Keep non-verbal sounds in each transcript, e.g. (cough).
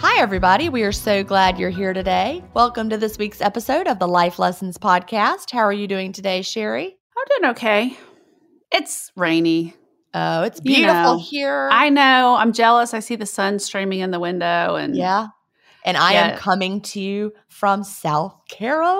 Hi, everybody. We are so glad you're here today. Welcome to this week's episode of the Life Lessons Podcast. How are you doing today, Sherry? I'm doing okay. It's rainy. Oh, it's You beautiful know, here. I know. I'm jealous. I see the sun streaming in the window and yeah. And I Yeah. am coming to you from South Carolina,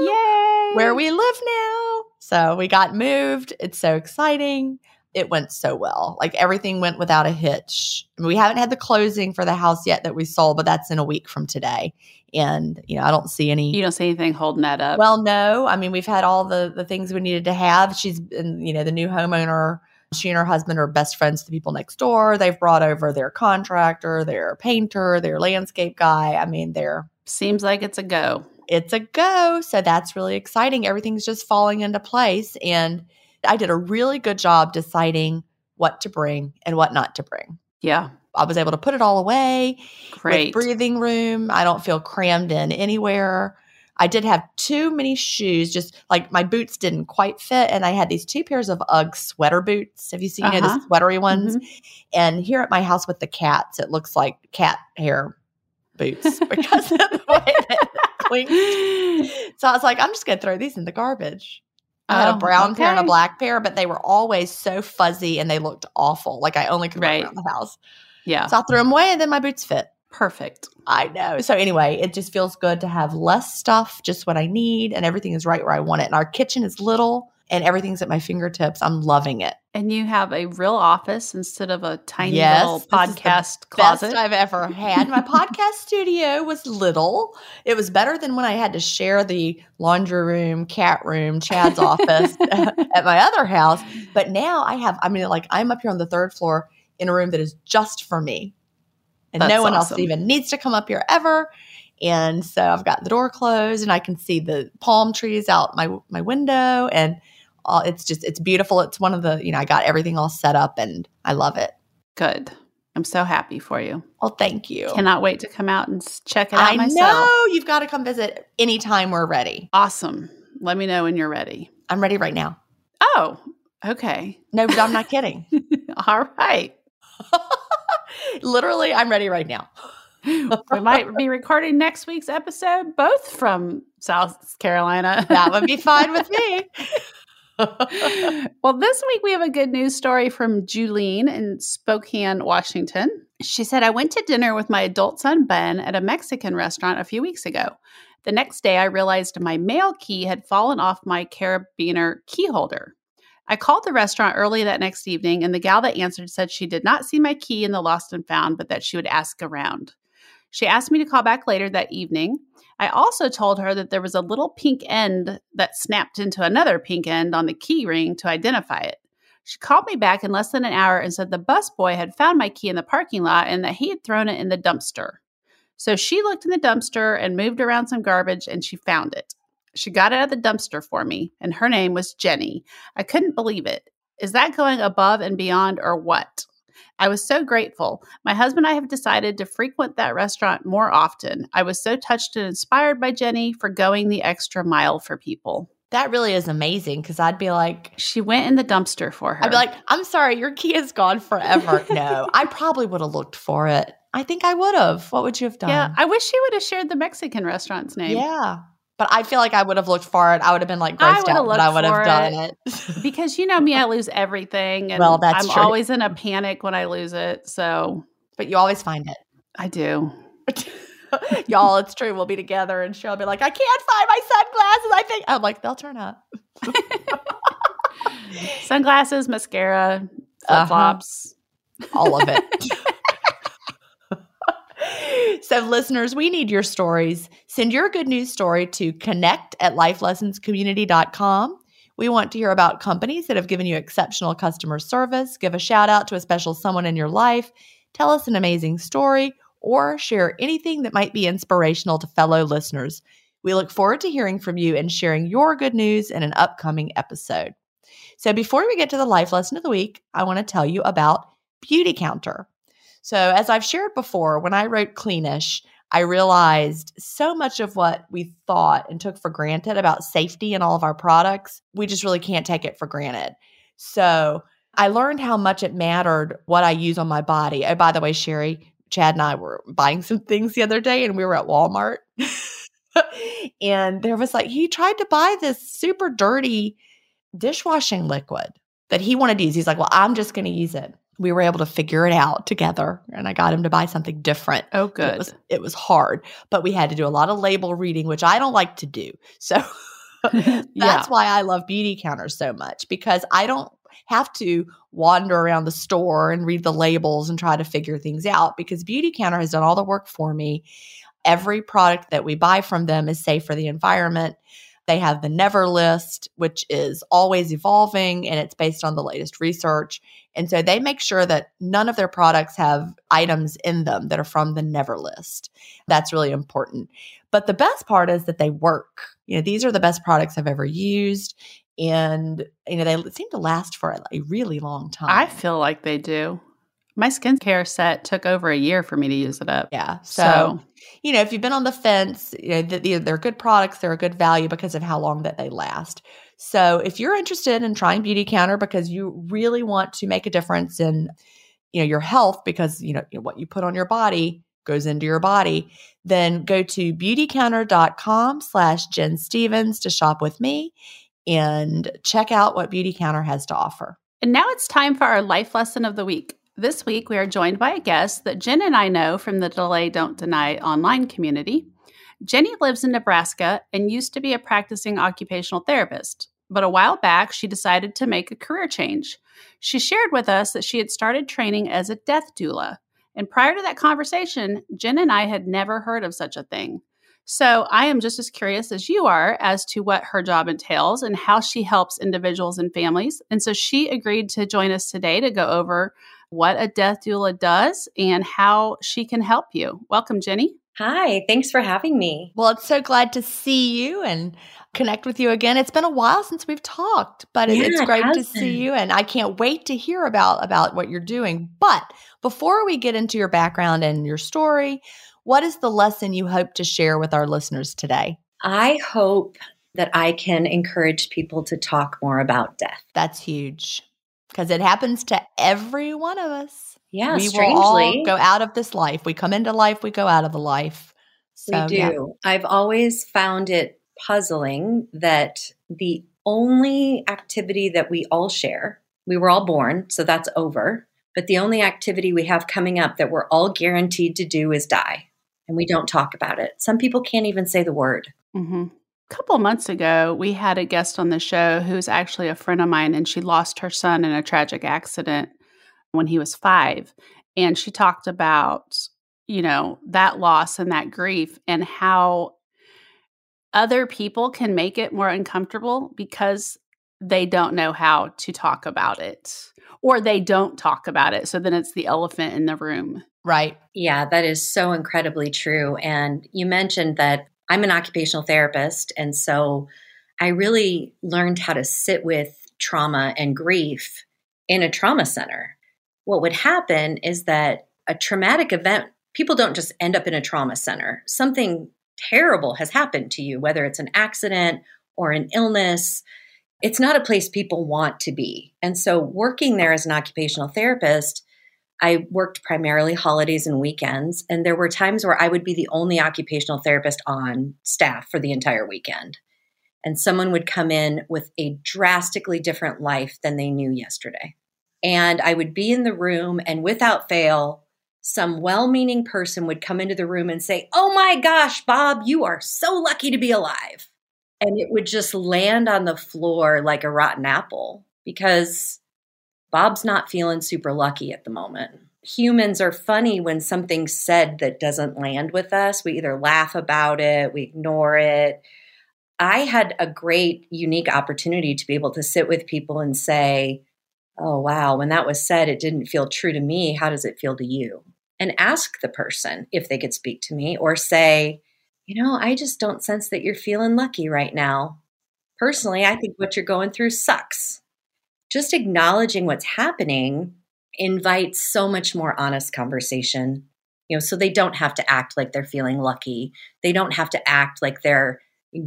Yay! where we live now. So we got moved. It's so exciting. It went so well. Like everything went without a hitch. We haven't had the closing for the house yet that we sold, but that's in a week from today. And, you know, I don't see any. You don't see anything holding that up. Well, no. I mean, we've had all the the things we needed to have. She's been, you know, the new homeowner. She and her husband are best friends to the people next door. They've brought over their contractor, their painter, their landscape guy. I mean, they're seems like it's a go. it's a go. So that's really exciting. Everything's just falling into place. And I did a really good job deciding what to bring and what not to bring. Yeah. I was able to put it all away Great. breathing room. I don't feel crammed in anywhere. I did have too many shoes, just like my boots didn't quite fit. And I had these two pairs of UGG sweater boots. Have you seen you know, Uh-huh. the sweatery ones? And here at my house with the cats, it looks like cat hair boots (laughs) because of the way that it. (laughs) So I was like, I'm just going to throw these in the garbage. I had Oh, a brown pair and a black pair, but they were always so fuzzy and they looked awful. Like I only could wear Right. them around the house. Yeah. So I threw them away and then my boots fit. Perfect. I know. So anyway, it just feels good to have less stuff, just what I need, and everything is right where I want it. And our kitchen is little and everything's at my fingertips. I'm loving it. And you have a real office instead of a tiny Yes, little this is the podcast closet. Best I've ever had. My podcast studio was little. It was better than when I had to share the laundry room, cat room, Chad's office (laughs) at my other house. But now I have, I mean, like I'm up here on the third floor in a room that is just for me. And That's no one else even needs to come up here ever. And so I've got the door closed and I can see the palm trees out my my window and all, it's just it's beautiful. It's one of the, you know, I got everything all set up and I love it. Good. I'm so happy for you. Well, thank you. Cannot wait to come out and check it out I myself. know you've got to come visit anytime we're ready. Awesome. Let me know when you're ready. I'm ready right now. Oh, okay. No, but I'm not kidding. (laughs) All right. (laughs) Literally, I'm ready right now. we might be recording next week's episode both from South Carolina. That would be fine with me. (laughs) (laughs) well, this week we have a good news story from Julene in Spokane, Washington. She said, I went to dinner with my adult son, Ben, at a Mexican restaurant a few weeks ago. The next day, I realized my mail key had fallen off my carabiner key holder. I called the restaurant early that next evening, and the gal that answered said she did not see my key in the lost and found, but that she would ask around. She asked me to call back later that evening. I also told her that there was a little pink end that snapped into another pink end on the key ring to identify it. She called me back in less than an hour and said the busboy had found my key in the parking lot and that he had thrown it in the dumpster. So she looked in the dumpster and moved around some garbage and she found it. She got it out of the dumpster for me, and her name was Jenny. I couldn't believe it. Is that going above and beyond or what? I was so grateful. My husband and I have decided to frequent that restaurant more often. I was so touched and inspired by Jenny for going the extra mile for people. That really is amazing because I'd be like, She went in the dumpster for her. I'd be like, I'm sorry, your key is gone forever. (laughs) no, I probably would have looked for it. I think I would have. What would you have done? yeah, I wish she would have shared the Mexican restaurant's name. Yeah. But I feel like I would have looked for it. I would have been like would have but I would have done it. it. (laughs) Because you know me, I lose everything. And Well, that's I'm true. always in a panic when I lose it. So but you always find it. I do. (laughs) Y'all, it's true. We'll be together and she'll be like, I can't find my sunglasses. I think I'm like, they'll turn up. (laughs) Sunglasses, mascara, flip flops, uh-huh. all of it. So, listeners, we need your stories. Send your good news story to connect at lifelessonscommunity.com. We want to hear about companies that have given you exceptional customer service. Give a shout out to a special someone in your life. Tell us an amazing story or share anything that might be inspirational to fellow listeners. We look forward to hearing from you and sharing your good news in an upcoming episode. So, before we get to the life lesson of the week, I want to tell you about Beautycounter. So, as I've shared before, when I wrote Cleanish, I realized so much of what we thought and took for granted about safety in all of our products, we just really can't take it for granted. So, I learned how much it mattered what I use on my body. Oh, by the way, Sherry, Chad and I were buying some things the other day and we were at Walmart. (laughs) and there was like, he tried to buy this super dirty dishwashing liquid that he wanted to use. He's like, well, I'm just going to use it. We were able to figure it out together and I got him to buy something different. Oh, good. It was, it was hard, but we had to do a lot of label reading, which I don't like to do. (laughs) So (laughs) that's yeah. why I love Beautycounter so much because I don't have to wander around the store and read the labels and try to figure things out because beauty counter has done all the work for me. Every product that we buy from them is safe for the environment. They have the Never list, which is always evolving and it's based on the latest research. And so they make sure that none of their products have items in them that are from the Never list. That's really important. But the best part is that they work. You know, these are the best products I've ever used and you know they seem to last for a really long time. I feel like they do. My skincare set took over a year for me to use it up. Yeah. So, so you know, if you've been on the fence, you know, they're good products, they're a good value because of how long that they last. So, if you're interested in trying Beauty Counter because you really want to make a difference in you know your health because you know what you put on your body goes into your body, then go to beautycounter.com slash Gin Stephens to shop with me and check out what Beauty Counter has to offer. And now it's time for our life lesson of the week. This week, we are joined by a guest that Gin and I know from the Delay Don't Deny online community. Jenny lives in Nebraska and used to be a practicing occupational therapist, but a while back, she decided to make a career change. She shared with us that she had started training as a death doula. And prior to that conversation, Gin and I had never heard of such a thing. So I am just as curious as you are as to what her job entails and how she helps individuals and families. And so she agreed to join us today to go over what a death doula does and how she can help you. Welcome, Jenny. Hi, thanks for having me. Well, it's so glad to see you and connect with you again. It's been a while since we've talked, but yeah, it's great it to see you and I can't wait to hear about about what you're doing. But before we get into your background and your story, what is the lesson you hope to share with our listeners today? I hope that I can encourage people to talk more about death. That's huge because it happens to every one of us. Yeah, we strangely. will all go out of this life. We come into life, we go out of the life. So, we do. Yeah. I've always found it puzzling that the only activity that we all share, we were all born, so that's over. But the only activity we have coming up that we're all guaranteed to do is die and we don't talk about it. Some people can't even say the word. Mm-hmm. Couple months ago, we had a guest on the show who's actually a friend of mine, and she lost her son in a tragic accident when he was five. And she talked about, you know, that loss and that grief and how other people can make it more uncomfortable because they don't know how to talk about it or they don't talk about it. So then it's the elephant in the room. Right. Yeah, that is so incredibly true. And you mentioned that I'm an occupational therapist. And so I really learned how to sit with trauma and grief in a trauma center. What would happen is that a traumatic event, people don't just end up in a trauma center. Something terrible has happened to you, whether it's an accident or an illness. It's not a place people want to be. And so, working there as an occupational therapist, I worked primarily holidays and weekends, and there were times where I would be the only occupational therapist on staff for the entire weekend. And someone would come in with a drastically different life than they knew yesterday. And I would be in the room, and without fail, some well meaning person would come into the room and say, Oh my gosh, Bob, you are so lucky to be alive. And it would just land on the floor like a rotten apple because Bob's not feeling super lucky at the moment. Humans are funny when something's said that doesn't land with us. We either laugh about it, we ignore it. I had a great, unique opportunity to be able to sit with people and say, Oh, wow, when that was said, it didn't feel true to me. How does it feel to you? And ask the person if they could speak to me or say, You know, I just don't sense that you're feeling lucky right now. Personally, I think what you're going through sucks. Just acknowledging what's happening invites so much more honest conversation. You know, so they don't have to act like they're feeling lucky. They don't have to act like they're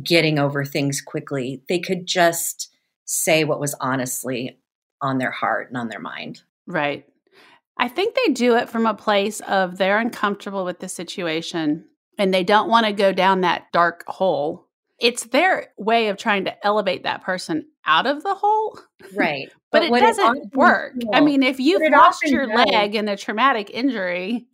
getting over things quickly. They could just say what was honestly on their heart and on their mind. Right. I think they do it from a place of they're uncomfortable with the situation and they don't want to go down that dark hole. It's their way of trying to elevate that person out of the hole. Right. (laughs) but, but, it doesn't it work. I mean, if you've lost your does. leg in a traumatic injury,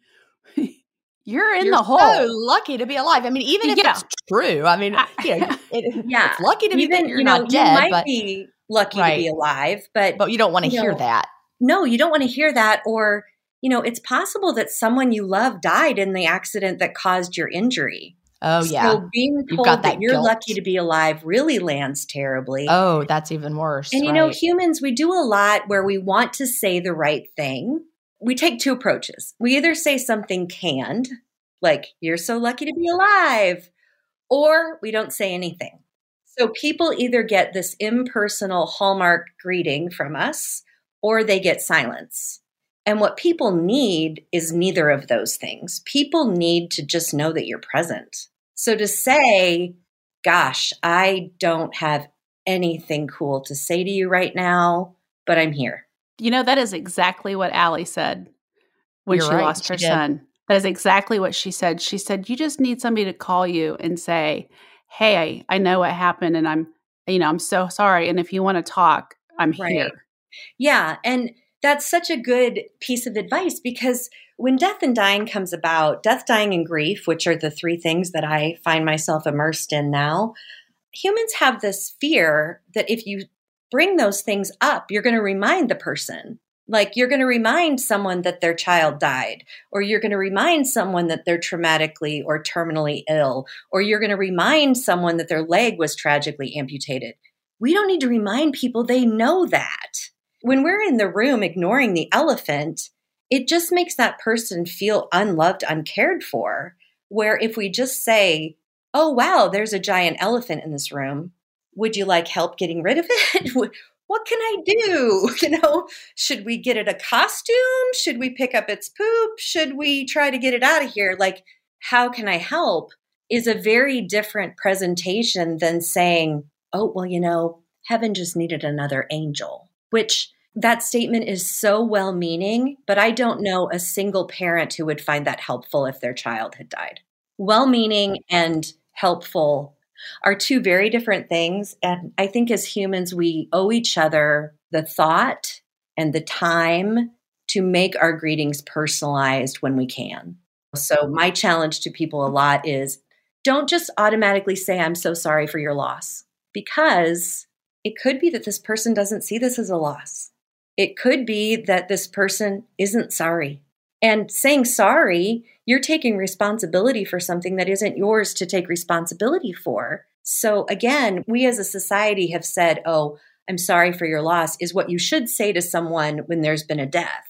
(laughs) you're in you're the hole. So lucky to be alive. I mean, even if yeah. it's true, I mean, you know, (laughs) it, yeah, it's lucky to be even, you're you know, not dead. You might but, be lucky right. to be alive, but but you don't want to hear know, that. No, you don't want to hear that. Or you know, it's possible that someone you love died in the accident that caused your injury. Oh yeah. So being told that, that, you're guilt. lucky to be alive really lands terribly. Oh, that's even worse. And you right. know, humans, we do a lot where we want to say the right thing. We take two approaches. We either say something canned, like, you're so lucky to be alive, or we don't say anything. So people either get this impersonal hallmark greeting from us or they get silence. And what people need is neither of those things. People need to just know that you're present. So to say, gosh, I don't have anything cool to say to you right now, but I'm here. You know, that is exactly what Allie said when you're she right, lost her she son. That is exactly what she said. She said, You just need somebody to call you and say, Hey, I know what happened and I'm, you know, I'm so sorry. And if you want to talk, I'm right. here. Yeah. And that's such a good piece of advice because when death and dying comes about, death, dying, and grief, which are the three things that I find myself immersed in now, humans have this fear that if you bring those things up, you're going to remind the person like you're going to remind someone that their child died, or you're going to remind someone that they're traumatically or terminally ill, or you're going to remind someone that their leg was tragically amputated. We don't need to remind people, they know that. When we're in the room ignoring the elephant, it just makes that person feel unloved, uncared for. Where if we just say, oh, wow, there's a giant elephant in this room. Would you like help getting rid of it? (laughs) what can I do? (laughs) You know, should we get it a costume? Should we pick up its poop? Should we try to get it out of here? Like, how can I help? Is a very different presentation than saying, oh, well, you know, heaven just needed another angel, which that statement is so well meaning, but I don't know a single parent who would find that helpful if their child had died. Well meaning and helpful are two very different things. And I think as humans, we owe each other the thought and the time to make our greetings personalized when we can. So, my challenge to people a lot is don't just automatically say, I'm so sorry for your loss, because it could be that this person doesn't see this as a loss. It could be that this person isn't sorry. And saying sorry, you're taking responsibility for something that isn't yours to take responsibility for. So again, we as a society have said, oh, I'm sorry for your loss, is what you should say to someone when there's been a death.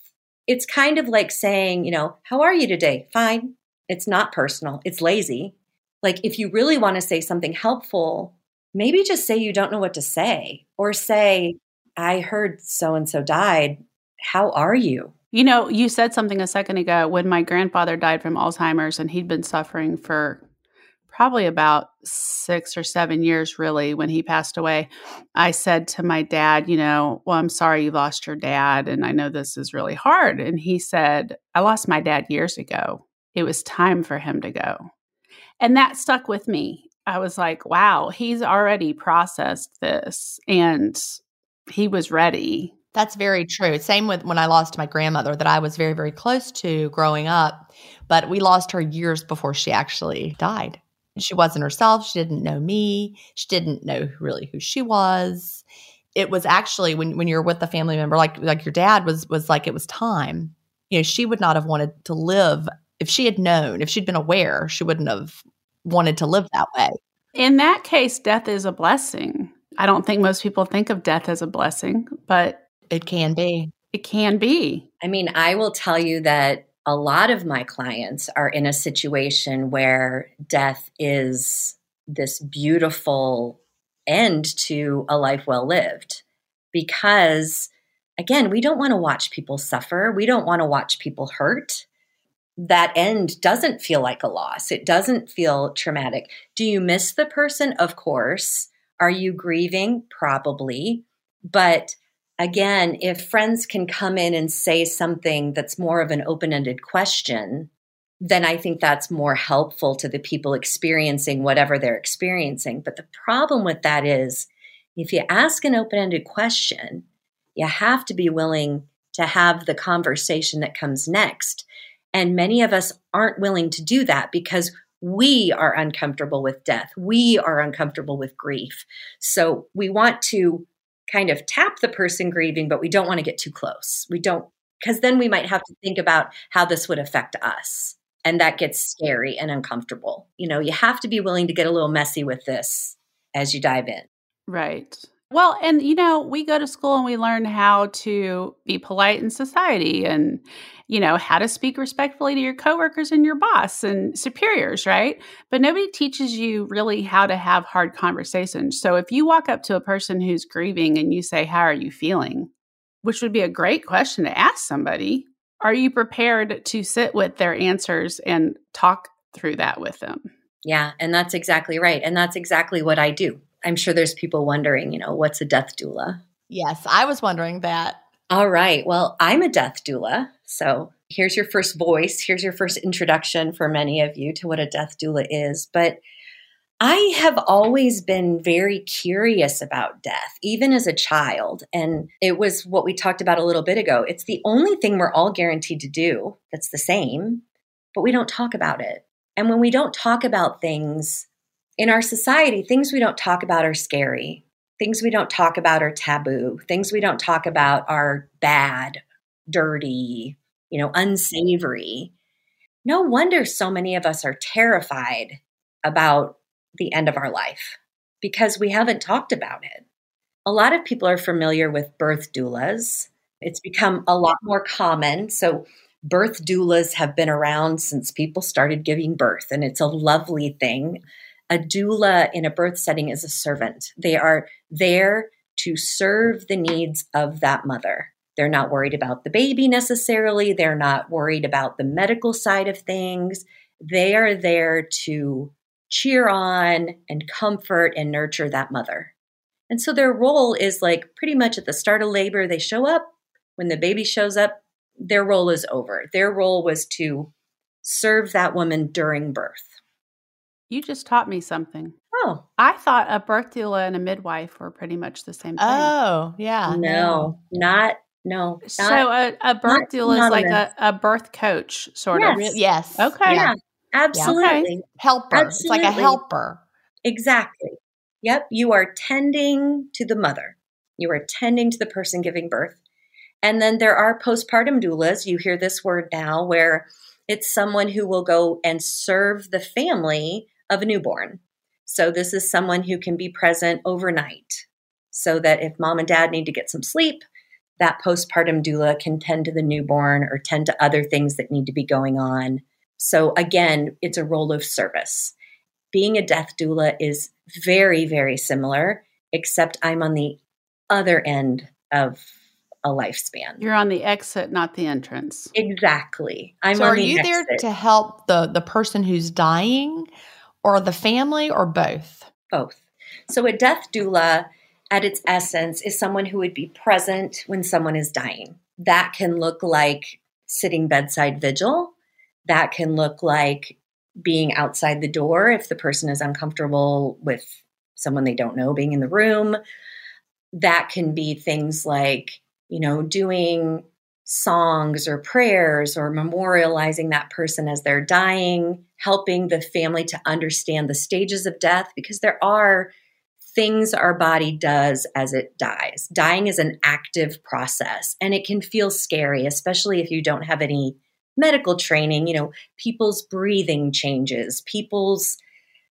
It's kind of like saying, you know, how are you today? Fine. It's not personal, it's lazy. Like, if you really want to say something helpful, maybe just say you don't know what to say, or say, I heard so and so died. How are you? You know, you said something a second ago when my grandfather died from Alzheimer's and he'd been suffering for probably about six or seven years, really, when he passed away. I said to my dad, You know, well, I'm sorry you lost your dad. And I know this is really hard. And he said, I lost my dad years ago. It was time for him to go. And that stuck with me. I was like, wow, he's already processed this and he was ready That's very true. Same with when I lost my grandmother that I was very, very close to growing up, but we lost her years before she actually died. She wasn't herself. She didn't know me. She didn't know really who she was. It was actually when, when you're with a family member, like like your dad was was like it was time. You know, she would not have wanted to live if she had known, if she'd been aware, she wouldn't have wanted to live that way. In that case, death is a blessing. I don't think most people think of death as a blessing, but it can be. It can be. I mean, I will tell you that a lot of my clients are in a situation where death is this beautiful end to a life well lived because again we don't want to watch people suffer. We don't want to watch people hurt. That end doesn't feel like a loss. It doesn't feel traumatic. Do you miss the person? Of course are you grieving probably but again, if friends can come in and say something that's more of an open ended question, then I think that's more helpful to the people experiencing whatever they're experiencing. But the problem with that is if you ask an open ended question, you have to be willing to have the conversation that comes next. And many of us aren't willing to do that because we are uncomfortable with death. We are uncomfortable with grief. So we want to kind of tap the person grieving, but we don't want to get too close. We don't, because then we might have to think about how this would affect us. And that gets scary and uncomfortable. You know, you have to be willing to get a little messy with this as you dive in. Right. Well, and you know, we go to school and we learn how to be polite in society and you know, how to speak respectfully to your coworkers and your boss and superiors, right? But nobody teaches you really how to have hard conversations. So if you walk up to a person who's grieving and you say, "How are you feeling?" which would be a great question to ask somebody, are you prepared to sit with their answers and talk through that with them? Yeah, and that's exactly right. And that's exactly what I do. I'm sure there's people wondering, you know, what's a death doula? Yes, I was wondering that. All right. Well, I'm a death doula. So here's your first voice. Here's your first introduction for many of you to what a death doula is. But I have always been very curious about death, even as a child. And it was what we talked about a little bit ago. It's the only thing we're all guaranteed to do that's the same, but we don't talk about it. And when we don't talk about things, in our society, things we don't talk about are scary. Things we don't talk about are taboo. Things we don't talk about are bad, dirty, you know, unsavory. No wonder so many of us are terrified about the end of our life because we haven't talked about it. A lot of people are familiar with birth doulas. It's become a lot more common. So, birth doulas have been around since people started giving birth, and it's a lovely thing a doula in a birth setting is a servant. They are there to serve the needs of that mother. They're not worried about the baby necessarily. They're not worried about the medical side of things. They are there to cheer on and comfort and nurture that mother. And so their role is like pretty much at the start of labor, they show up. When the baby shows up, their role is over. Their role was to serve that woman during birth. You just taught me something. Oh. I thought a birth doula and a midwife were pretty much the same thing. Oh, yeah. No, not no. Not, so a, a birth doula is like a, a birth coach, sort yes. of. Yes. Okay. Yeah, absolutely. Okay. Helper. Absolutely. It's like a helper. Exactly. Yep. You are tending to the mother. You are tending to the person giving birth. And then there are postpartum doulas. You hear this word now where it's someone who will go and serve the family of a newborn. So, this is someone who can be present overnight so that if mom and dad need to get some sleep, that postpartum doula can tend to the newborn or tend to other things that need to be going on. So, again, it's a role of service. Being a death doula is very, very similar, except I'm on the other end of a lifespan. You're on the exit, not the entrance. Exactly. I'm so are you exit. there to help the the person who's dying or the family or both? Both. So, a death doula, at its essence, is someone who would be present when someone is dying. That can look like sitting bedside vigil. That can look like being outside the door if the person is uncomfortable with someone they don't know being in the room. That can be things like you know, doing songs or prayers or memorializing that person as they're dying, helping the family to understand the stages of death, because there are things our body does as it dies. Dying is an active process and it can feel scary, especially if you don't have any medical training. You know, people's breathing changes, people's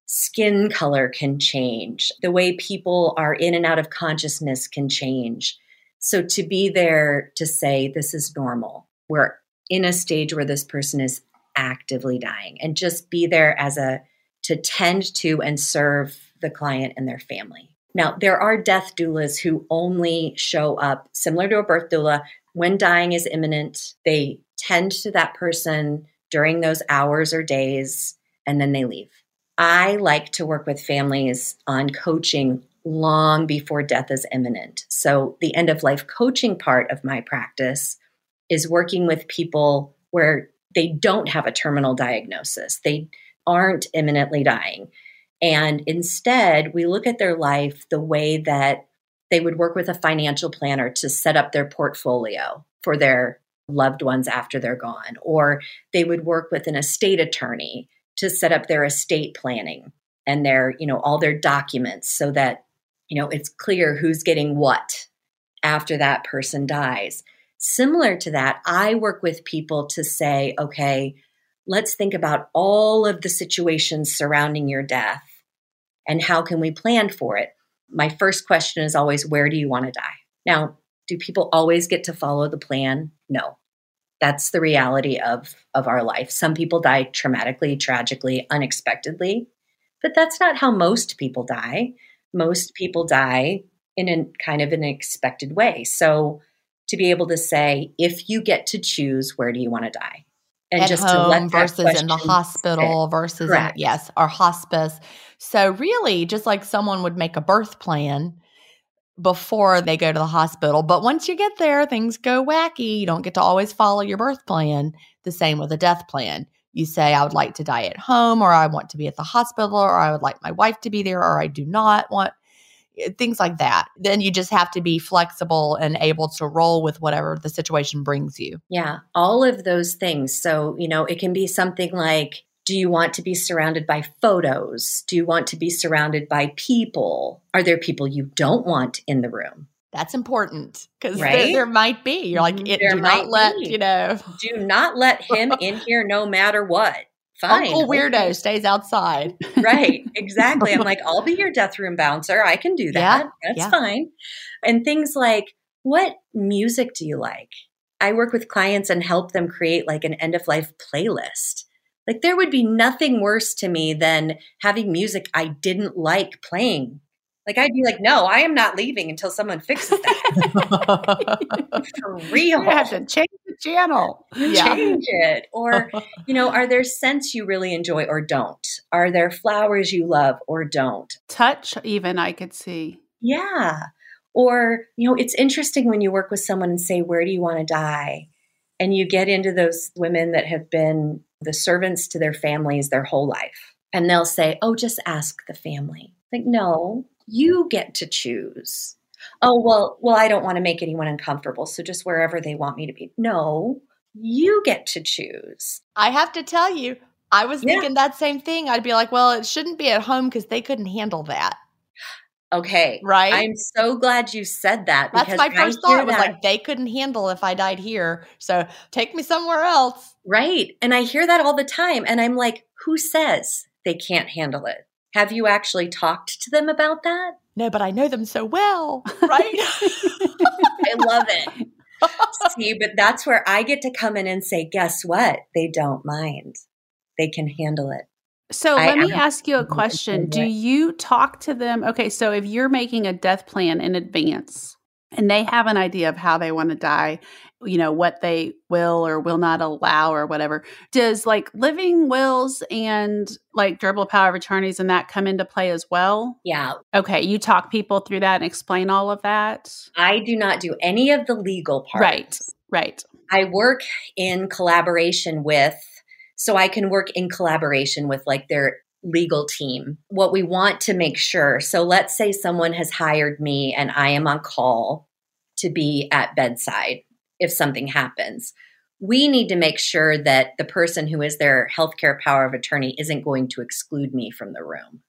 skin color can change, the way people are in and out of consciousness can change. So to be there to say, this is normal, we're in a stage where this person is actively dying, and just be there as a to tend to and serve the client and their family. Now, there are death doulas who only show up similar to a birth doula when dying is imminent. They tend to that person during those hours or days, and then they leave. I like to work with families on coaching long before death is imminent. So, the end of life coaching part of my practice is working with people where they don't have a terminal diagnosis, they aren't imminently dying. And instead, we look at their life the way that they would work with a financial planner to set up their portfolio for their loved ones after they're gone, or they would work with an estate attorney to set up their estate planning and their, you know, all their documents so that, you know, it's clear who's getting what after that person dies. Similar to that, I work with people to say, okay, let's think about all of the situations surrounding your death and how can we plan for it? My first question is always, where do you want to die? Now, do people always get to follow the plan? No. That's the reality of, of our life. Some people die traumatically, tragically, unexpectedly, but that's not how most people die. Most people die in a kind of an expected way. So to be able to say, if you get to choose, where do you want to die? and At just home to let versus in the hospital sit. versus in, yes, our hospice. So really, just like someone would make a birth plan before they go to the hospital, but once you get there, things go wacky. You don't get to always follow your birth plan. The same with a death plan. You say, I would like to die at home, or I want to be at the hospital, or I would like my wife to be there, or I do not want Eh, things like that. Then you just have to be flexible and able to roll with whatever the situation brings you. Yeah, all of those things. So, you know, it can be something like do you want to be surrounded by photos? Do you want to be surrounded by people? Are there people you don't want in the room? That's important because right? there, there, might be. You're like, mm-hmm. it, do not let, be. you know. Do not let him (laughs) in here no matter what fine. Uncle Weirdo stays outside. right. Exactly. I'm (laughs) like, I'll be your death room bouncer. I can do that. Yeah, That's yeah. fine. And things like, what music do you like? I work with clients and help them create like an end of life playlist. Like, there would be nothing worse to me than having music I didn't like playing like I'd be like, no, I am not leaving until someone fixes that. (laughs) For real. You have to change the channel. Change it. Or, (laughs) you know, are there scents you really enjoy or don't? Are there flowers you love or don't? Touch, even I could see. Yeah. Or, you know, it's interesting when you work with someone and say, where do you want to die? And you get into those women that have been the servants to their families their whole life. And they'll say, oh, just ask the family. Like, no, you get to choose. Oh, well, well, I don't want to make anyone uncomfortable, so just wherever they want me to be. No, you get to choose. I have to tell you, I was yeah. thinking that same thing. I'd be like, well, it shouldn't be at home because they couldn't handle that. Okay. Right. I'm so glad you said that. That's my first I thought was like, they couldn't handle if I died here. So take me somewhere else. Right. And I hear that all the time. And I'm like, who says they can't handle it? Have you actually talked to them about that? No, but I know them so well, (laughs) right? I love it. See, but that's where I get to come in and say, guess what? They don't mind. They can handle it. So I, let me ask you a question. Do you talk to them? Okay, so if you're making a death plan in advance and they have an idea of how they want to die you know what they will or will not allow or whatever. Does like living wills and like durable power of attorneys and that come into play as well? Yeah. Okay you talk people through that and explain all of that? I do not do any of the legal part right right. I work in collaboration with so i can work in collaboration with like their legal team. What we want to make sure so let's say someone has hired me and i am on call to be at bedside if something happens. We need to make sure that the person who is their healthcare power of attorney isn't going to exclude me from the room.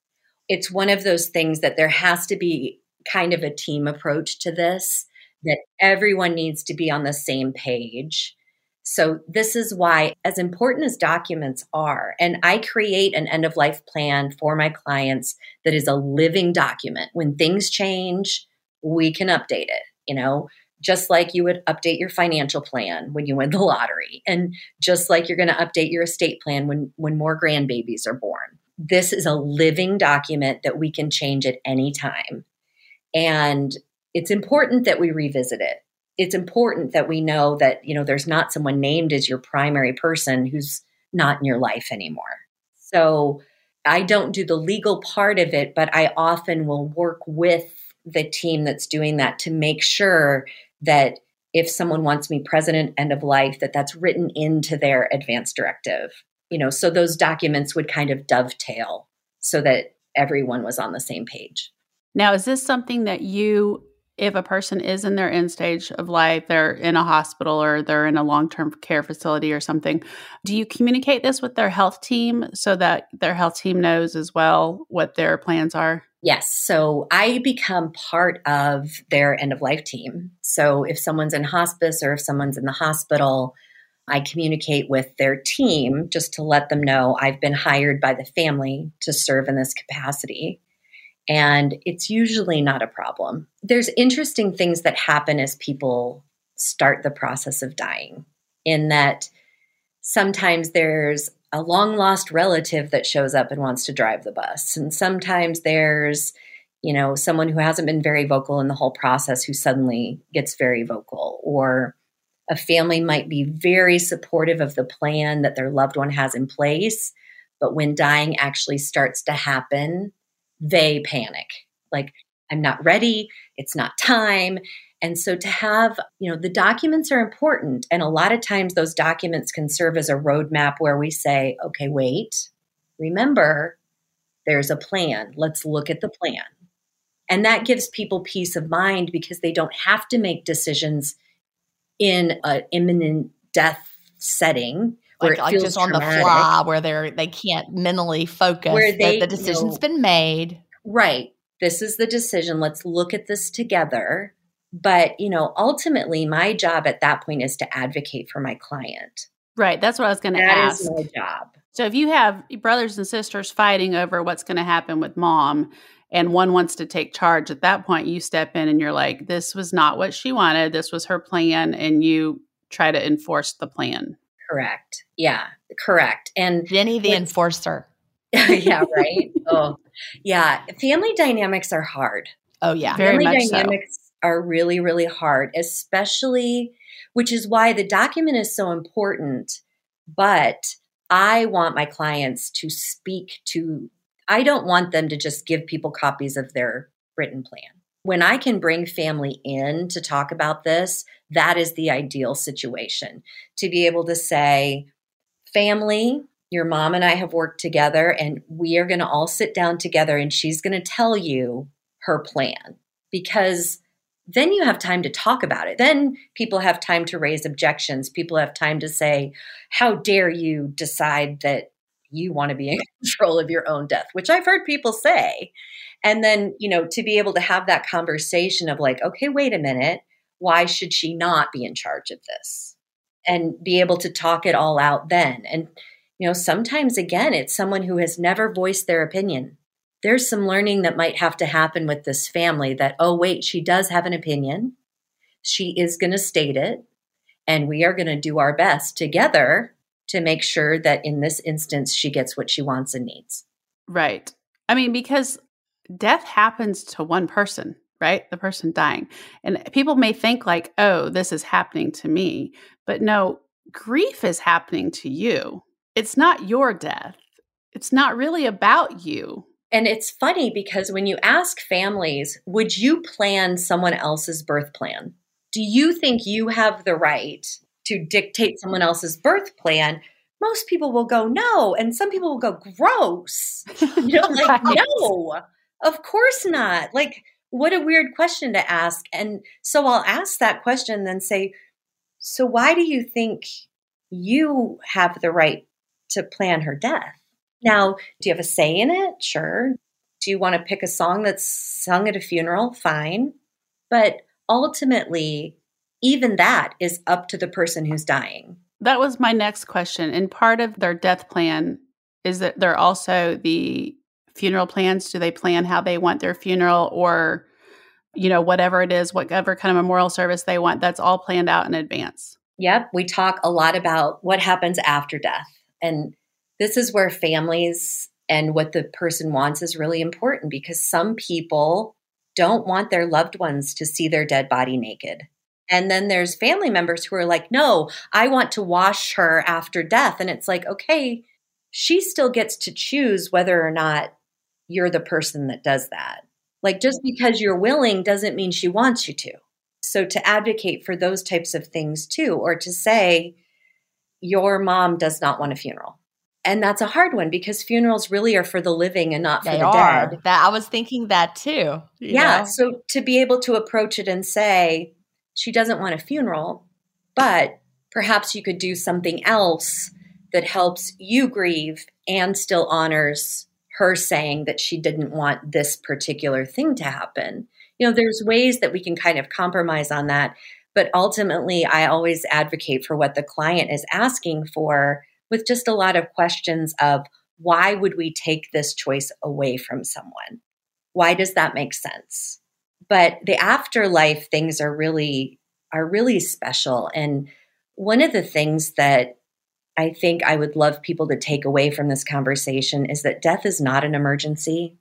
It's one of those things that there has to be kind of a team approach to this, that everyone needs to be on the same page. So, this is why, as important as documents are, and I create an end of life plan for my clients that is a living document. When things change, we can update it. You know, just like you would update your financial plan when you win the lottery and just like you're going to update your estate plan when when more grandbabies are born. This is a living document that we can change at any time. And it's important that we revisit it. It's important that we know that you know there's not someone named as your primary person who's not in your life anymore. So i don't do the legal part of it but i often will work with the team that's doing that to make sure that if someone wants me president end of life that that's written into their advance directive you know so those documents would kind of dovetail so that everyone was on the same page now is this something that you if a person is in their end stage of life, they're in a hospital or they're in a long term care facility or something, do you communicate this with their health team so that their health team knows as well what their plans are? Yes. So I become part of their end of life team. So if someone's in hospice or if someone's in the hospital, I communicate with their team just to let them know I've been hired by the family to serve in this capacity. And it's usually not a problem. There's interesting things that happen as people start the process of dying, in that sometimes there's a long lost relative that shows up and wants to drive the bus. And sometimes there's, you know, someone who hasn't been very vocal in the whole process who suddenly gets very vocal. Or a family might be very supportive of the plan that their loved one has in place. But when dying actually starts to happen, they panic. Like, I'm not ready. It's not time. And so to have, you know, the documents are important. And a lot of times those documents can serve as a roadmap where we say, okay, wait, remember, there's a plan. Let's look at the plan. And that gives people peace of mind because they don't have to make decisions in an imminent death setting like, like just on traumatic, the fly where they're they can't mentally focus where they, that the decision's know, been made right this is the decision let's look at this together but, you know, ultimately my job at that point is to advocate for my client. Right. That's what I was going to ask. That is my job. So if you have brothers and sisters fighting over what's going to happen with mom and one wants to take charge, at that point you step in and you're like, this was not what she wanted. This was her plan. And you try to enforce the plan. Correct. Yeah, correct. And Jenny, the enforcer. (laughs) yeah, right. oh, yeah. Family dynamics are hard. Oh, yeah. Very Family dynamics are really, really hard, especially, which is why the document is so important. But I want my clients to speak to, I don't want them to just give people copies of their written plan. When I can bring family in to talk about this, that is the ideal situation to be able to say, family, your mom and I have worked together, and we are going to all sit down together, and she's going to tell you her plan. Because then you have time to talk about it. Then people have time to raise objections. People have time to say, How dare you decide that you want to be in (laughs) control of your own death, which I've heard people say. And then, you know, to be able to have that conversation of like, okay, wait a minute, why should she not be in charge of this? And be able to talk it all out then. And, you know, sometimes again, it's someone who has never voiced their opinion there's some learning that might have to happen with this family that, oh, wait, she does have an opinion. She is going to state it. And we are going to do our best together to make sure that in this instance, she gets what she wants and needs. Right. I mean, because death happens to one person, right? The person dying. And people may think, like, oh, this is happening to me. But no, grief is happening to you. It's not your death. It's not really about you. And it's funny because when you ask families, would you plan someone else's birth plan? Do you think you have the right to dictate someone else's birth plan? Most people will go, no. And some people will go, gross. You know, (laughs) like, no, of course not. Like, what a weird question to ask. And so I'll ask that question, then say, So why do you think you have the right to plan her death? Now, do you have a say in it? Sure. Do you want to pick a song that's sung at a funeral? Fine. But ultimately, even that is up to the person who's dying. That was my next question. And part of their death plan is that they're also the funeral plans. Do they plan how they want their funeral or, you know, whatever it is, whatever kind of memorial service they want? That's all planned out in advance. Yep. We talk a lot about what happens after death. And this is where families and what the person wants is really important because some people don't want their loved ones to see their dead body naked. And then there's family members who are like, no, I want to wash her after death. And it's like, okay, she still gets to choose whether or not you're the person that does that. Like, just mm-hmm. because you're willing doesn't mean she wants you to. So, to advocate for those types of things too, or to say, your mom does not want a funeral. And that's a hard one because funerals really are for the living and not for they the are. dead. That I was thinking that too. Yeah. know? So to be able to approach it and say, she doesn't want a funeral, but perhaps you could do something else that helps you grieve and still honors her saying that she didn't want this particular thing to happen. You know, there's ways that we can kind of compromise on that. But ultimately, I always advocate for what the client is asking for with just a lot of questions of why would we take this choice away from someone? Why does that make sense? But the afterlife things are really are really special and one of the things that I think I would love people to take away from this conversation is that death is not an emergency.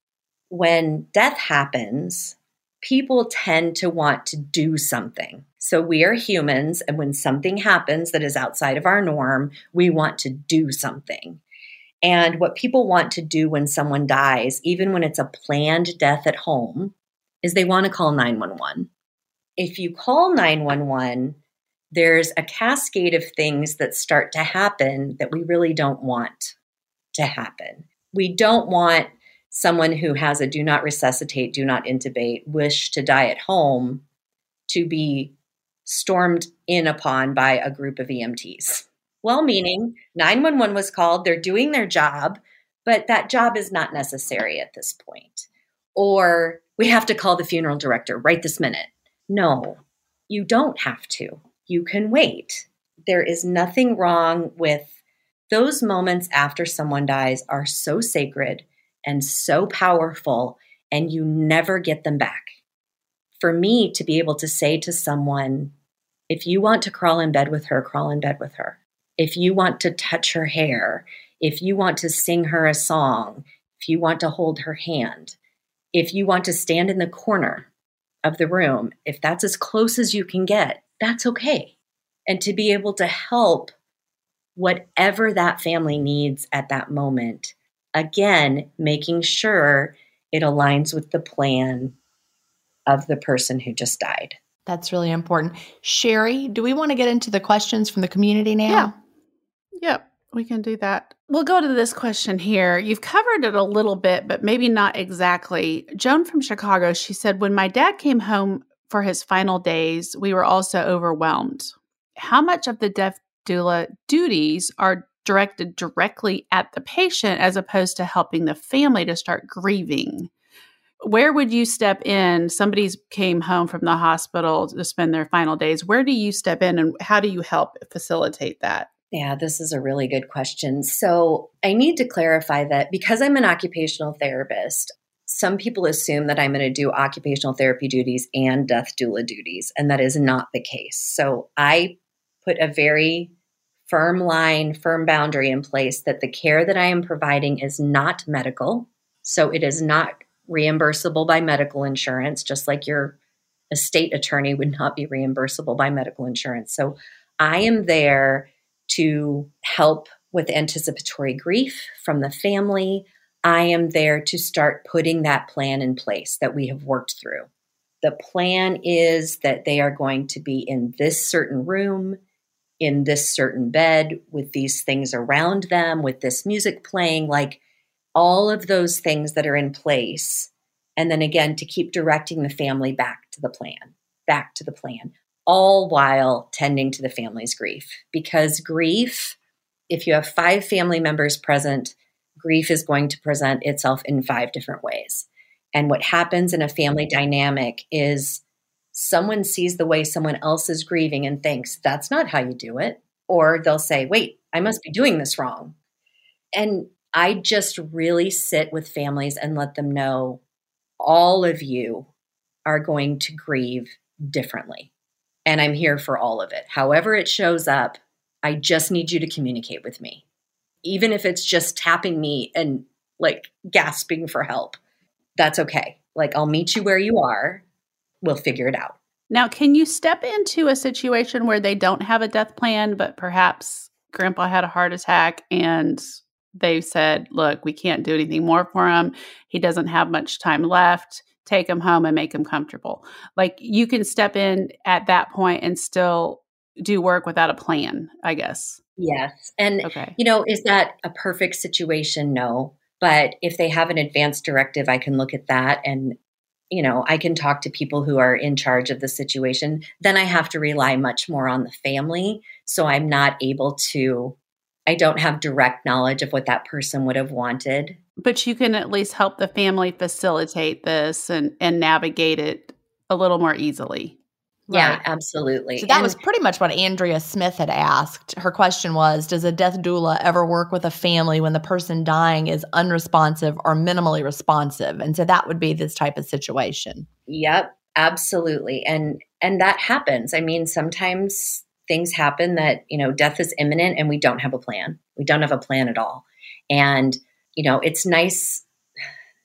When death happens, people tend to want to do something. So we are humans, and when something happens that is outside of our norm, we want to do something. And what people want to do when someone dies, even when it's a planned death at home, is they want to call 911. If you call 911, there's a cascade of things that start to happen that we really don't want to happen. We don't want someone who has a do not resuscitate, do not intubate, wish to die at home to be stormed in upon by a group of EMTs. Well meaning, 911 was called, they're doing their job, but that job is not necessary at this point. Or we have to call the funeral director right this minute. No, you don't have to. You can wait. There is nothing wrong with those moments after someone dies are so sacred and so powerful, and you never get them back. For me to be able to say to someone, if you want to crawl in bed with her, crawl in bed with her. If you want to touch her hair, if you want to sing her a song, if you want to hold her hand, if you want to stand in the corner of the room, if that's as close as you can get, that's okay. And to be able to help whatever that family needs at that moment again, making sure it aligns with the plan of the person who just died. That's really important. Sheri, do we want to get into the questions from the community now? Yeah. Yep, we can do that. We'll go to this question here. You've covered it a little bit, but maybe not exactly. Joan from Chicago, she said, When my dad came home for his final days, we were also overwhelmed. How much of the death doula duties are directed directly at the patient as opposed to helping the family to start grieving. Where would you step in? Somebody's came home from the hospital to spend their final days. Where do you step in and how do you help facilitate that? Yeah, this is a really good question. So, I need to clarify that because I'm an occupational therapist, some people assume that I'm going to do occupational therapy duties and death doula duties, and that is not the case. So, I put a very firm line, firm boundary in place that the care that I am providing is not medical. So it is not reimbursable by medical insurance, just like your estate attorney would not be reimbursable by medical insurance. So I am there to help with anticipatory grief from the family. I am there to start putting that plan in place that we have worked through. The plan is that they are going to be in this certain room in this certain bed with these things around them, with this music playing, like all of those things that are in place And then again, to keep directing the family back to the plan, back to the plan, all while tending to the family's grief. Because grief, if you have five family members present, grief is going to present itself in five different ways. And what happens in a family dynamic is someone sees the way someone else is grieving and thinks, that's not how you do it. Or they'll say, wait, I must be doing this wrong. And I just really sit with families and let them know all of you are going to grieve differently. And I'm here for all of it. However, it shows up, I just need you to communicate with me. Even if it's just tapping me and like gasping for help, that's okay. Like, I'll meet you where you are. We'll figure it out. Now, can you step into a situation where they don't have a death plan, but perhaps grandpa had a heart attack and they said, look, we can't do anything more for him. He doesn't have much time left. Take him home and make him comfortable. Like you can step in at that point and still do work without a plan, I guess. Yes. And, okay. you know, is that a perfect situation? No. But if they have an advance directive, I can look at that and, you know, I can talk to people who are in charge of the situation. Then I have to rely much more on the family. So I'm not able to I don't have direct knowledge of what that person would have wanted. But you can at least help the family facilitate this and, and navigate it a little more easily. Yeah, absolutely. So that and, was pretty much what Andrea Smith had asked. Her question was Does a death doula ever work with a family when the person dying is unresponsive or minimally responsive? And so that would be this type of situation. Yep, absolutely. And and that happens. I mean, sometimes things happen that, you know, death is imminent and we don't have a plan. We don't have a plan at all. And, you know, it's nice.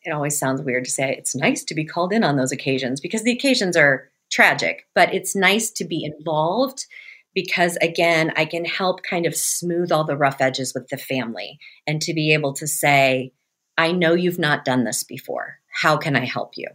It always sounds weird to say it's nice to be called in on those occasions because the occasions are tragic, but it's nice to be involved because again, I can help kind of smooth all the rough edges with the family and to be able to say, I know you've not done this before. How can I help you?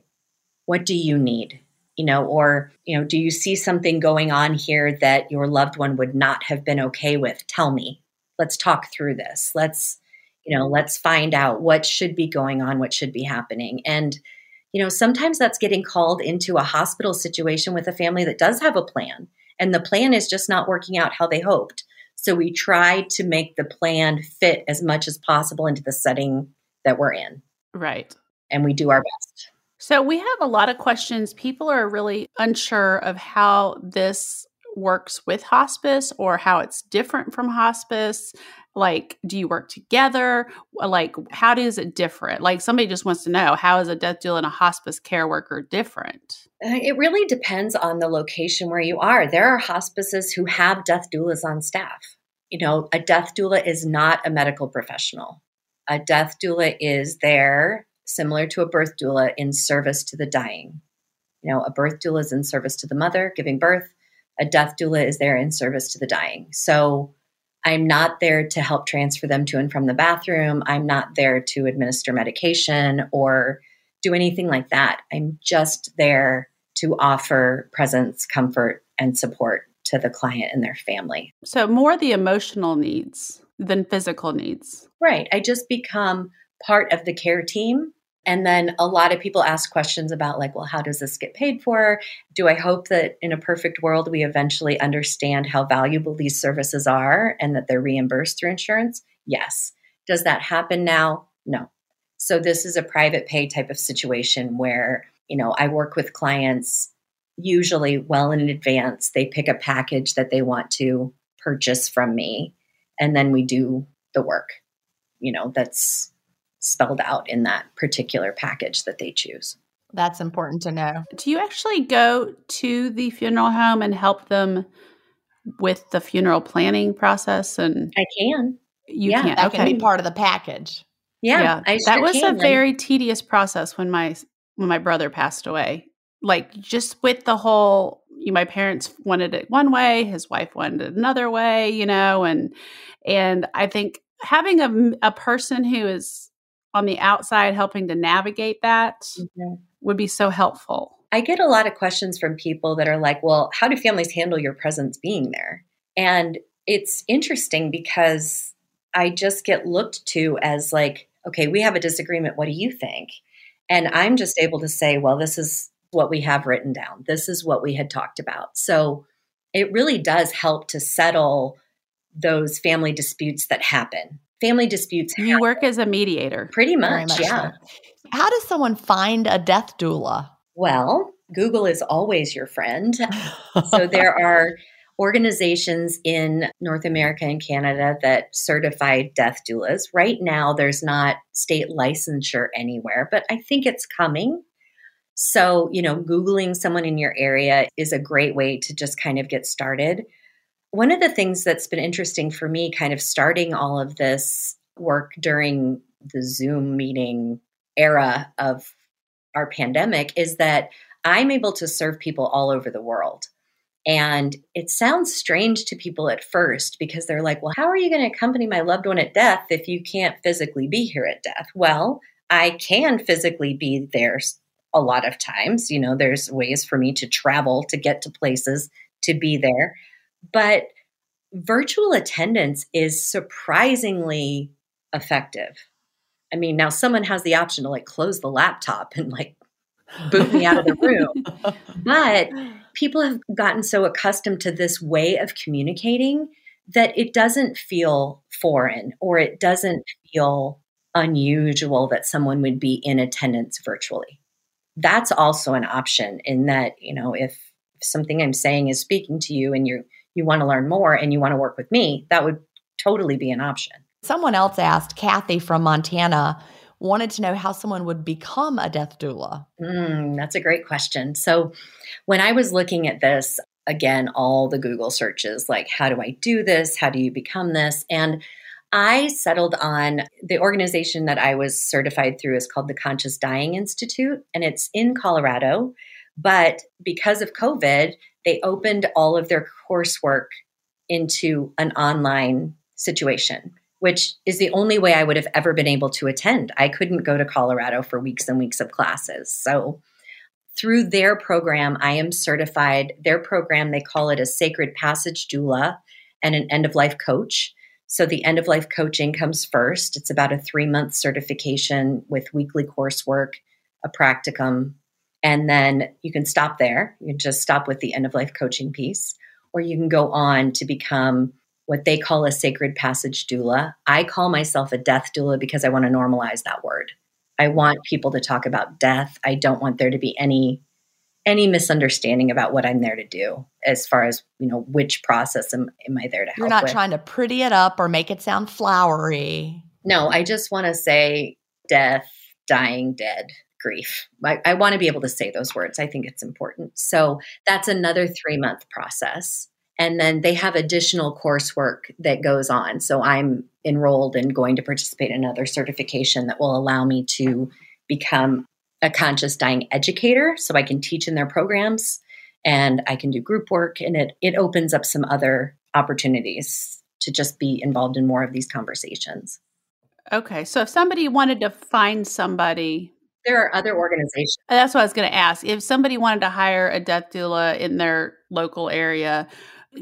What do you need? You know, or, you know, do you see something going on here that your loved one would not have been okay with? Tell me. Let's talk through this. Let's, you know, let's find out what should be going on, what should be happening. And, you know, sometimes that's getting called into a hospital situation with a family that does have a plan, and the plan is just not working out how they hoped. So we try to make the plan fit as much as possible into the setting that we're in. Right. And we do our best. So we have a lot of questions. People are really unsure of how this works with hospice or how it's different from hospice. Like, do you work together? Like, how does it different? Like, somebody just wants to know how is a death doula and a hospice care worker different? Uh, it really depends on the location where you are. There are hospices who have death doulas on staff. You know, a death doula is not a medical professional. A death doula is there similar to a birth doula in service to the dying. You know, a birth doula is in service to the mother giving birth, a death doula is there in service to the dying. So I'm not there to help transfer them to and from the bathroom. I'm not there to administer medication or do anything like that. I'm just there to offer presence, comfort, and support to the client and their family. So, more the emotional needs than physical needs. Right. I just become part of the care team and then a lot of people ask questions about, like, well, how does this get paid for? Do I hope that in a perfect world we eventually understand how valuable these services are and that they're reimbursed through insurance? Yes. Does that happen now? No. So this is a private pay type of situation where, you know, I work with clients usually well in advance. They pick a package that they want to purchase from me, and then we do the work. You know, that's spelled out in that particular package that they choose. That's important to know. Do you actually go to the funeral home and help them with the funeral planning process? And I can. You yeah, can. That okay. can be part of the package. Yeah, yeah. that was can. a very tedious process when my when my brother passed away. Like just with the whole, you, my parents wanted it one way, his wife wanted it another way, you know, and and I think having a a person who is on the outside helping to navigate that mm-hmm. would be so helpful. I get a lot of questions from people that are like, well, how do families handle your presence being there? And it's interesting because I just get looked to as like, okay, we have a disagreement. What do you think? And I'm just able to say, well, this is what we have written down. This is what we had talked about. So it really does help to settle those family disputes that happen. Family disputes. You happen. work as a mediator. Pretty much, much yeah. So. How does someone find a death doula? Well, Google is always your friend. so there (laughs) are organizations in North America and Canada that certify death doulas. Right now, there's not state licensure anywhere, but I think it's coming. So, you know, Googling someone in your area is a great way to just kind of get started. One of the things that's been interesting for me, kind of starting all of this work during the Zoom meeting era of our pandemic, is that I'm able to serve people all over the world. And it sounds strange to people at first because they're like, well, how are you going to accompany my loved one at death if you can't physically be here at death? Well, I can physically be there a lot of times. You know, there's ways for me to travel to get to places to be there. But virtual attendance is surprisingly effective. I mean, now someone has the option to like close the laptop and like boot me out of the room. (laughs) But people have gotten so accustomed to this way of communicating that it doesn't feel foreign or it doesn't feel unusual that someone would be in attendance virtually that's also an option in that, you know, if something I'm saying is speaking to you and you you want to learn more and you want to work with me, that would totally be an option. Someone else asked, Kathy from Montana, wanted to know how someone would become a death doula. Mm, that's a great question. So, when I was looking at this, again, all the Google searches like, how do I do this? How do you become this? And I settled on the organization that I was certified through is called the Conscious Dying Institute, and it's in Colorado. But because of COVID, they opened all of their coursework into an online situation, which is the only way I would have ever been able to attend. I couldn't go to Colorado for weeks and weeks of classes. So, through their program, I am certified. Their program, they call it a sacred passage doula and an end of life coach. So the end of life coaching comes first. It's about a three month certification with weekly coursework, a practicum, and then you can stop there. You can just stop with the end of life coaching piece, or you can go on to become what they call a sacred passage doula. I call myself a death doula because I want to normalize that word. I want people to talk about death. I don't want there to be any any misunderstanding about what I'm there to do as far as, you know, which process am, am I there to help You're not with. trying to pretty it up or make it sound flowery. No, I just want to say death, dying, dead, grief. I, I want to be able to say those words. I think it's important. So that's another three month process. And then they have additional coursework that goes on. So I'm enrolled and going to participate in another certification that will allow me to become a conscious dying educator so I can teach in their programs and I can do group work and it it opens up some other opportunities to just be involved in more of these conversations. Okay. So if somebody wanted to find somebody there are other organizations. Uh, that's what I was going to ask. If somebody wanted to hire a death doula in their local area,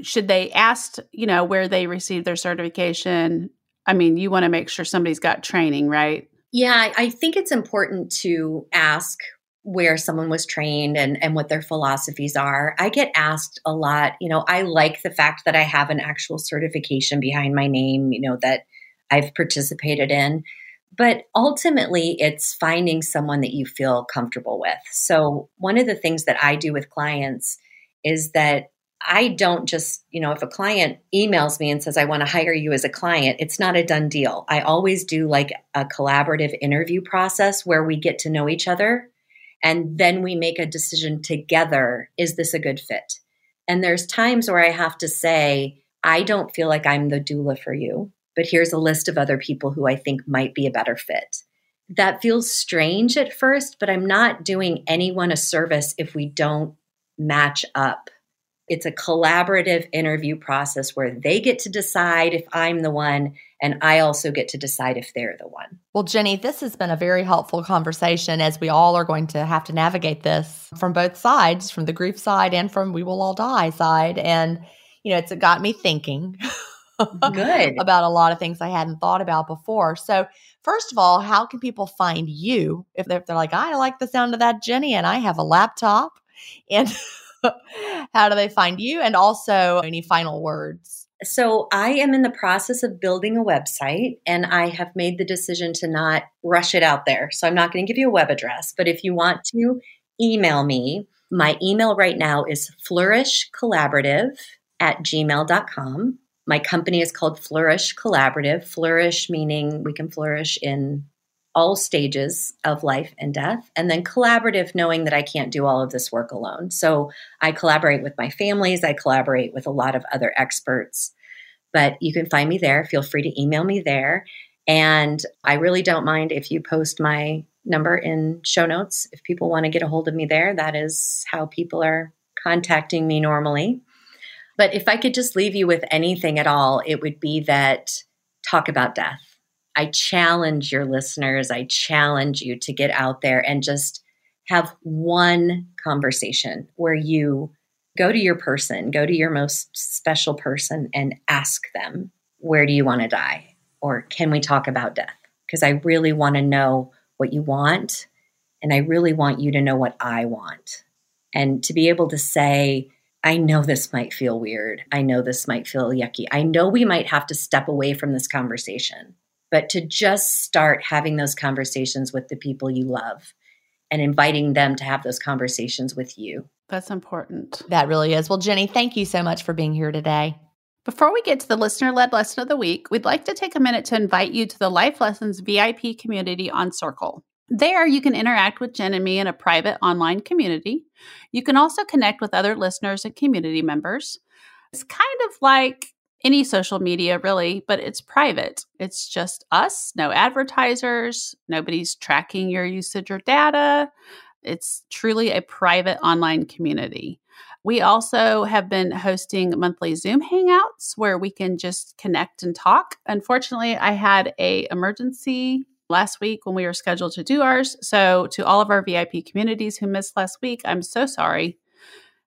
should they ask, you know, where they received their certification? I mean, you want to make sure somebody's got training, right? Yeah, I think it's important to ask where someone was trained and, and what their philosophies are. I get asked a lot, you know, I like the fact that I have an actual certification behind my name, you know, that I've participated in. But ultimately, it's finding someone that you feel comfortable with. So, one of the things that I do with clients is that I don't just, you know, if a client emails me and says, I want to hire you as a client, it's not a done deal. I always do like a collaborative interview process where we get to know each other and then we make a decision together is this a good fit? And there's times where I have to say, I don't feel like I'm the doula for you, but here's a list of other people who I think might be a better fit. That feels strange at first, but I'm not doing anyone a service if we don't match up it's a collaborative interview process where they get to decide if I'm the one and I also get to decide if they're the one. Well, Jenny, this has been a very helpful conversation as we all are going to have to navigate this from both sides, from the grief side and from we will all die side. And, you know, it's got me thinking. (laughs) Good. (laughs) about a lot of things I hadn't thought about before. So, first of all, how can people find you if they're, if they're like, I like the sound of that Jenny and I have a laptop? (laughs) And (laughs) how do they find you? And also, any final words? So, I am in the process of building a website and I have made the decision to not rush it out there. So, I'm not going to give you a web address, but if you want to email me, my email right now is flourishcollaborative at gmail.com. My company is called Flourish Collaborative. Flourish meaning we can flourish in all stages of life and death. And then collaborative, knowing that I can't do all of this work alone. So I collaborate with my families, I collaborate with a lot of other experts. But you can find me there. Feel free to email me there. And I really don't mind if you post my number in show notes. If people want to get a hold of me there, that is how people are contacting me normally. But if I could just leave you with anything at all, it would be that talk about death. I challenge your listeners, I challenge you to get out there and just have one conversation where you go to your person, go to your most special person and ask them, where do you want to die? Or can we talk about death? Because I really want to know what you want. And I really want you to know what I want. And to be able to say, I know this might feel weird. I know this might feel yucky. I know we might have to step away from this conversation but to just start having those conversations with the people you love and inviting them to have those conversations with you. That's important. That really is. Well, Jenny, thank you so much for being here today. Before we get to the listener led lesson of the week, we'd like to take a minute to invite you to the Life Lessons VIP community on Circle. There, you can interact with Gin and me in a private online community. You can also connect with other listeners and community members. It's kind of like any social media really, but it's private. It's just us, no advertisers, nobody's tracking your usage or data. It's truly a private online community. We also have been hosting monthly Zoom hangouts where we can just connect and talk. Unfortunately, I had a emergency last week when we were scheduled to do ours. So to all of our VIP communities who missed last week, I'm so sorry.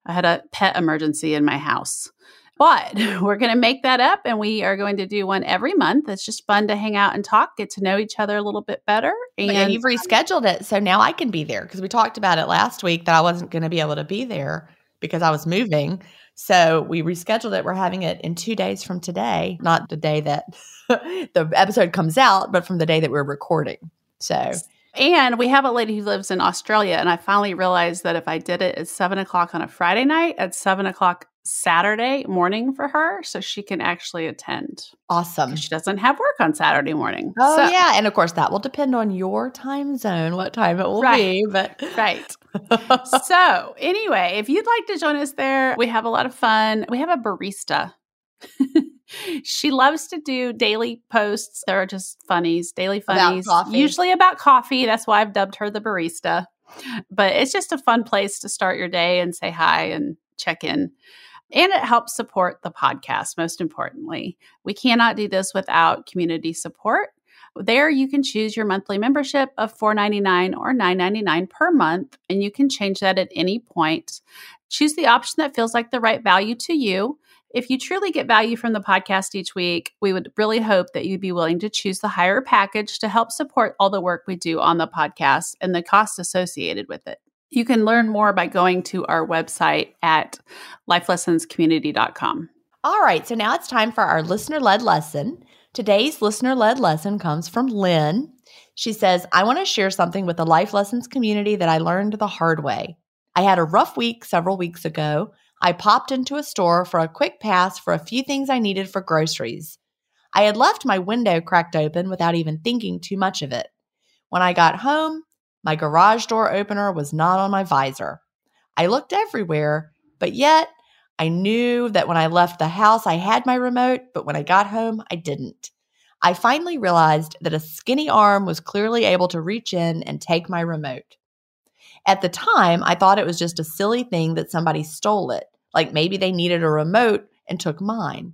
I had a pet emergency in my house. But (laughs) we're going to make that up and we are going to do one every month. It's just fun to hang out and talk, get to know each other a little bit better. And you've rescheduled it. So now I can be there because we talked about it last week that I wasn't going to be able to be there because I was moving. So we rescheduled it. We're having it in two days from today, not the day that (laughs) the episode comes out, but from the day that we're recording. So and we have a lady who lives in Australia, and I finally realized that if I did it at seven o'clock on a Friday night, at seven o'clock Saturday morning for her so she can actually attend. Awesome. She doesn't have work on Saturday morning. Oh, so. yeah. And of course, that will depend on your time zone, what time it will right. be. But right. (laughs) so, anyway, if you'd like to join us there, we have a lot of fun. We have a barista. (laughs) she loves to do daily posts. There are just funnies, daily funnies, about usually about coffee. That's why I've dubbed her the barista. But it's just a fun place to start your day and say hi and check in. And it helps support the podcast, most importantly. We cannot do this without community support. There, you can choose your monthly membership of $4.99 or $9.99 per month, and you can change that at any point. Choose the option that feels like the right value to you. If you truly get value from the podcast each week, we would really hope that you'd be willing to choose the higher package to help support all the work we do on the podcast and the costs associated with it. You can learn more by going to our website at lifelessonscommunity.com. All right, so now it's time for our listener led lesson. Today's listener led lesson comes from Lynn. She says, I want to share something with the Life Lessons community that I learned the hard way. I had a rough week several weeks ago. I popped into a store for a quick pass for a few things I needed for groceries. I had left my window cracked open without even thinking too much of it. When I got home, my garage door opener was not on my visor. I looked everywhere, but yet I knew that when I left the house, I had my remote, but when I got home, I didn't. I finally realized that a skinny arm was clearly able to reach in and take my remote. At the time, I thought it was just a silly thing that somebody stole it, like maybe they needed a remote and took mine.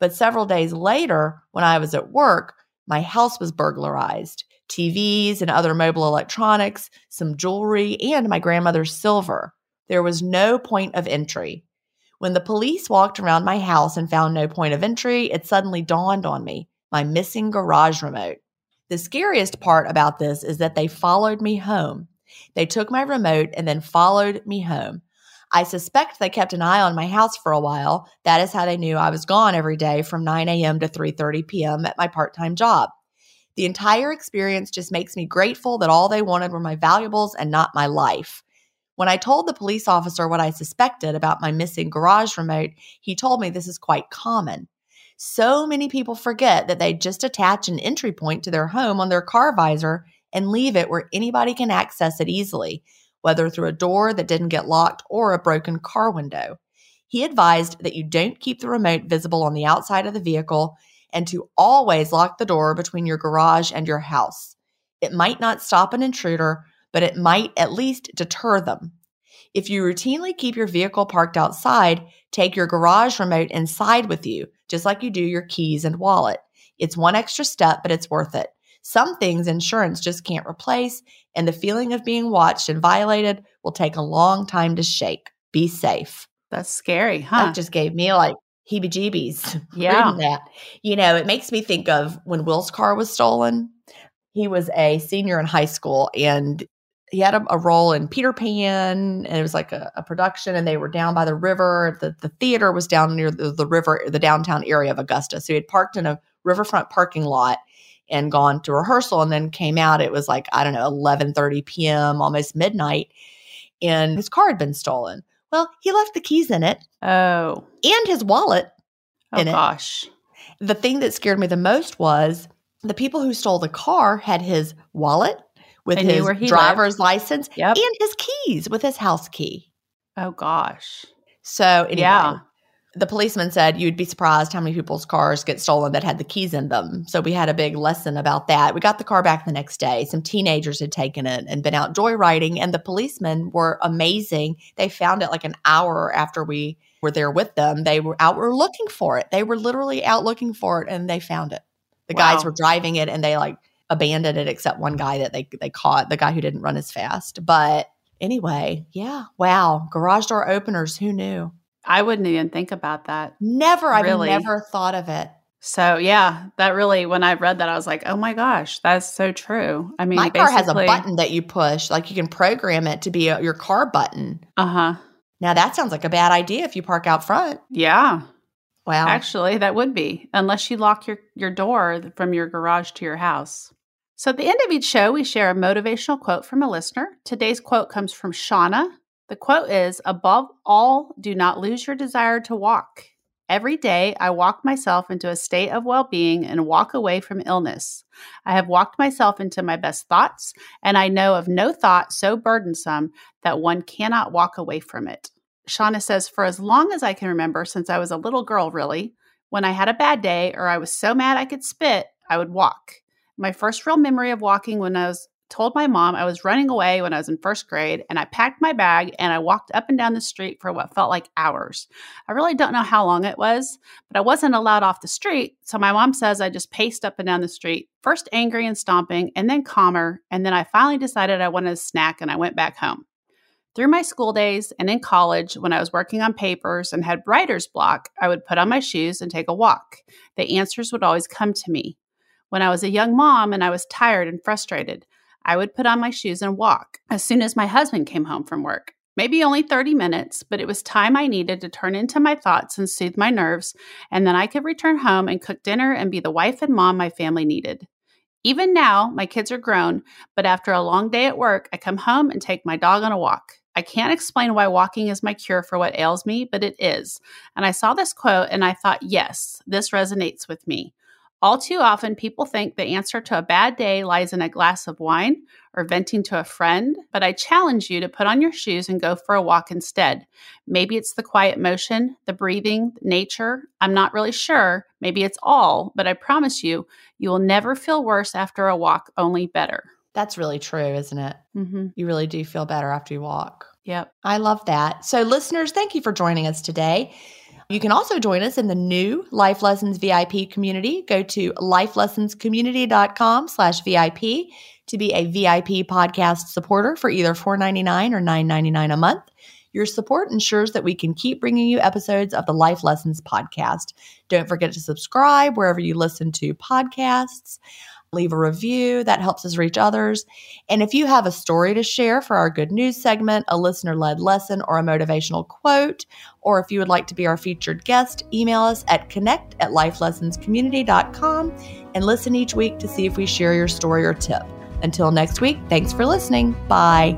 But several days later, when I was at work, my house was burglarized TVs and other mobile electronics, some jewelry, and my grandmother's silver. There was no point of entry. When the police walked around my house and found no point of entry, it suddenly dawned on me my missing garage remote. The scariest part about this is that they followed me home. They took my remote and then followed me home. I suspect they kept an eye on my house for a while. That is how they knew I was gone every day from 9 a.m. to 3:30 p.m. at my part-time job. The entire experience just makes me grateful that all they wanted were my valuables and not my life. When I told the police officer what I suspected about my missing garage remote, he told me this is quite common. So many people forget that they just attach an entry point to their home on their car visor and leave it where anybody can access it easily, whether through a door that didn't get locked or a broken car window. He advised that you don't keep the remote visible on the outside of the vehicle and to always lock the door between your garage and your house. It might not stop an intruder, but it might at least deter them. If you routinely keep your vehicle parked outside, take your garage remote inside with you, just like you do your keys and wallet. It's one extra step, but it's worth it. Some things insurance just can't replace, and the feeling of being watched and violated will take a long time to shake. Be safe. That's scary, huh? That just gave me like heebie jeebies. (laughs) Yeah. that. You know, it makes me think of when Will's car was stolen. He was a senior in high school and he had a, a role in Peter Pan, and it was like a, a, production, and they were down by the river. The, the theater was down near the, the river, the downtown area of Augusta. So he had parked in a riverfront parking lot and gone to rehearsal and then came out it was like i don't know 11:30 p.m. almost midnight and his car had been stolen well he left the keys in it oh and his wallet oh in it. gosh the thing that scared me the most was the people who stole the car had his wallet with his driver's license Yep. and his keys with his house key oh gosh so anyway, Yeah. the policeman said you'd be surprised how many people's cars get stolen that had the keys in them. So we had a big lesson about that. We got the car back the next day. Some teenagers had taken it and been out joyriding, and the policemen were amazing. They found it like an hour after we were there with them. They were out were looking for it. They were literally out looking for it and they found it. The guys were driving it and they like abandoned it except one guy that they they caught, the guy who didn't run as fast. But anyway, yeah. Wow. Garage door openers, who knew? i wouldn't even think about that Never. I've never thought of it. so yeah that really when i read that i was like oh my gosh that's so true i mean My car has a button that you push, like you can program it to be a, your car button. uh-huh Now that sounds like a bad idea if you park out front. yeah Wow. Actually, that would be, unless you lock your, your door from your garage to your house. So at the end of each show, we share a motivational quote from a listener. Today's quote comes from Shauna. The quote is Above all, do not lose your desire to walk. Every day, I walk myself into a state of well being and walk away from illness. I have walked myself into my best thoughts, and I know of no thought so burdensome that one cannot walk away from it. Shauna says, For as long as I can remember, since I was a little girl, really, when I had a bad day or I was so mad I could spit, I would walk. My first real memory of walking when I was told my mom I was running away when I was in first grade, and I packed my bag and I walked up and down the street for what felt like hours. I really don't know how long it was, but I wasn't allowed off the street. So my mom says I just paced up and down the street, first angry and stomping, and then calmer. And then I finally decided I wanted a snack and I went back home. Through my school days and in college, when I was working on papers and had writer's block, I would put on my shoes and take a walk. The answers would always come to me. When I was a young mom and I was tired and frustrated, I would put on my shoes and walk as soon as my husband came home from work. Maybe only 30 minutes, but it was time I needed to turn into my thoughts and soothe my nerves, and then I could return home and cook dinner and be the wife and mom my family needed. Even now, my kids are grown, but after a long day at work, I come home and take my dog on a walk. I can't explain why walking is my cure for what ails me, but it is. And I saw this quote and I thought, yes, this resonates with me. All too often, people think the answer to a bad day lies in a glass of wine or venting to a friend, but I challenge you to put on your shoes and go for a walk instead. Maybe it's the quiet motion, the breathing, nature. I'm not really sure. Maybe it's all, but I promise you, you will never feel worse after a walk, only better. That's really true, isn't it? Mm-hmm. You really do feel better after you walk. Yep. I love that. So, listeners, thank you for joining us today. You can also join us in the new Life Lessons VIP community. Go to lifelessonscommunity.com slash VIP to be a VIP podcast supporter for either $4.99 or $9.99 a month. Your support ensures that we can keep bringing you episodes of the Life Lessons podcast. Don't forget to subscribe wherever you listen to podcasts leave a review. That helps us reach others. And if you have a story to share for our good news segment, a listener led lesson, or a motivational quote, or if you would like to be our featured guest, email us at connect at lifelessonscommunity.com and listen each week to see if we share your story or tip. Until next week, thanks for listening. Bye.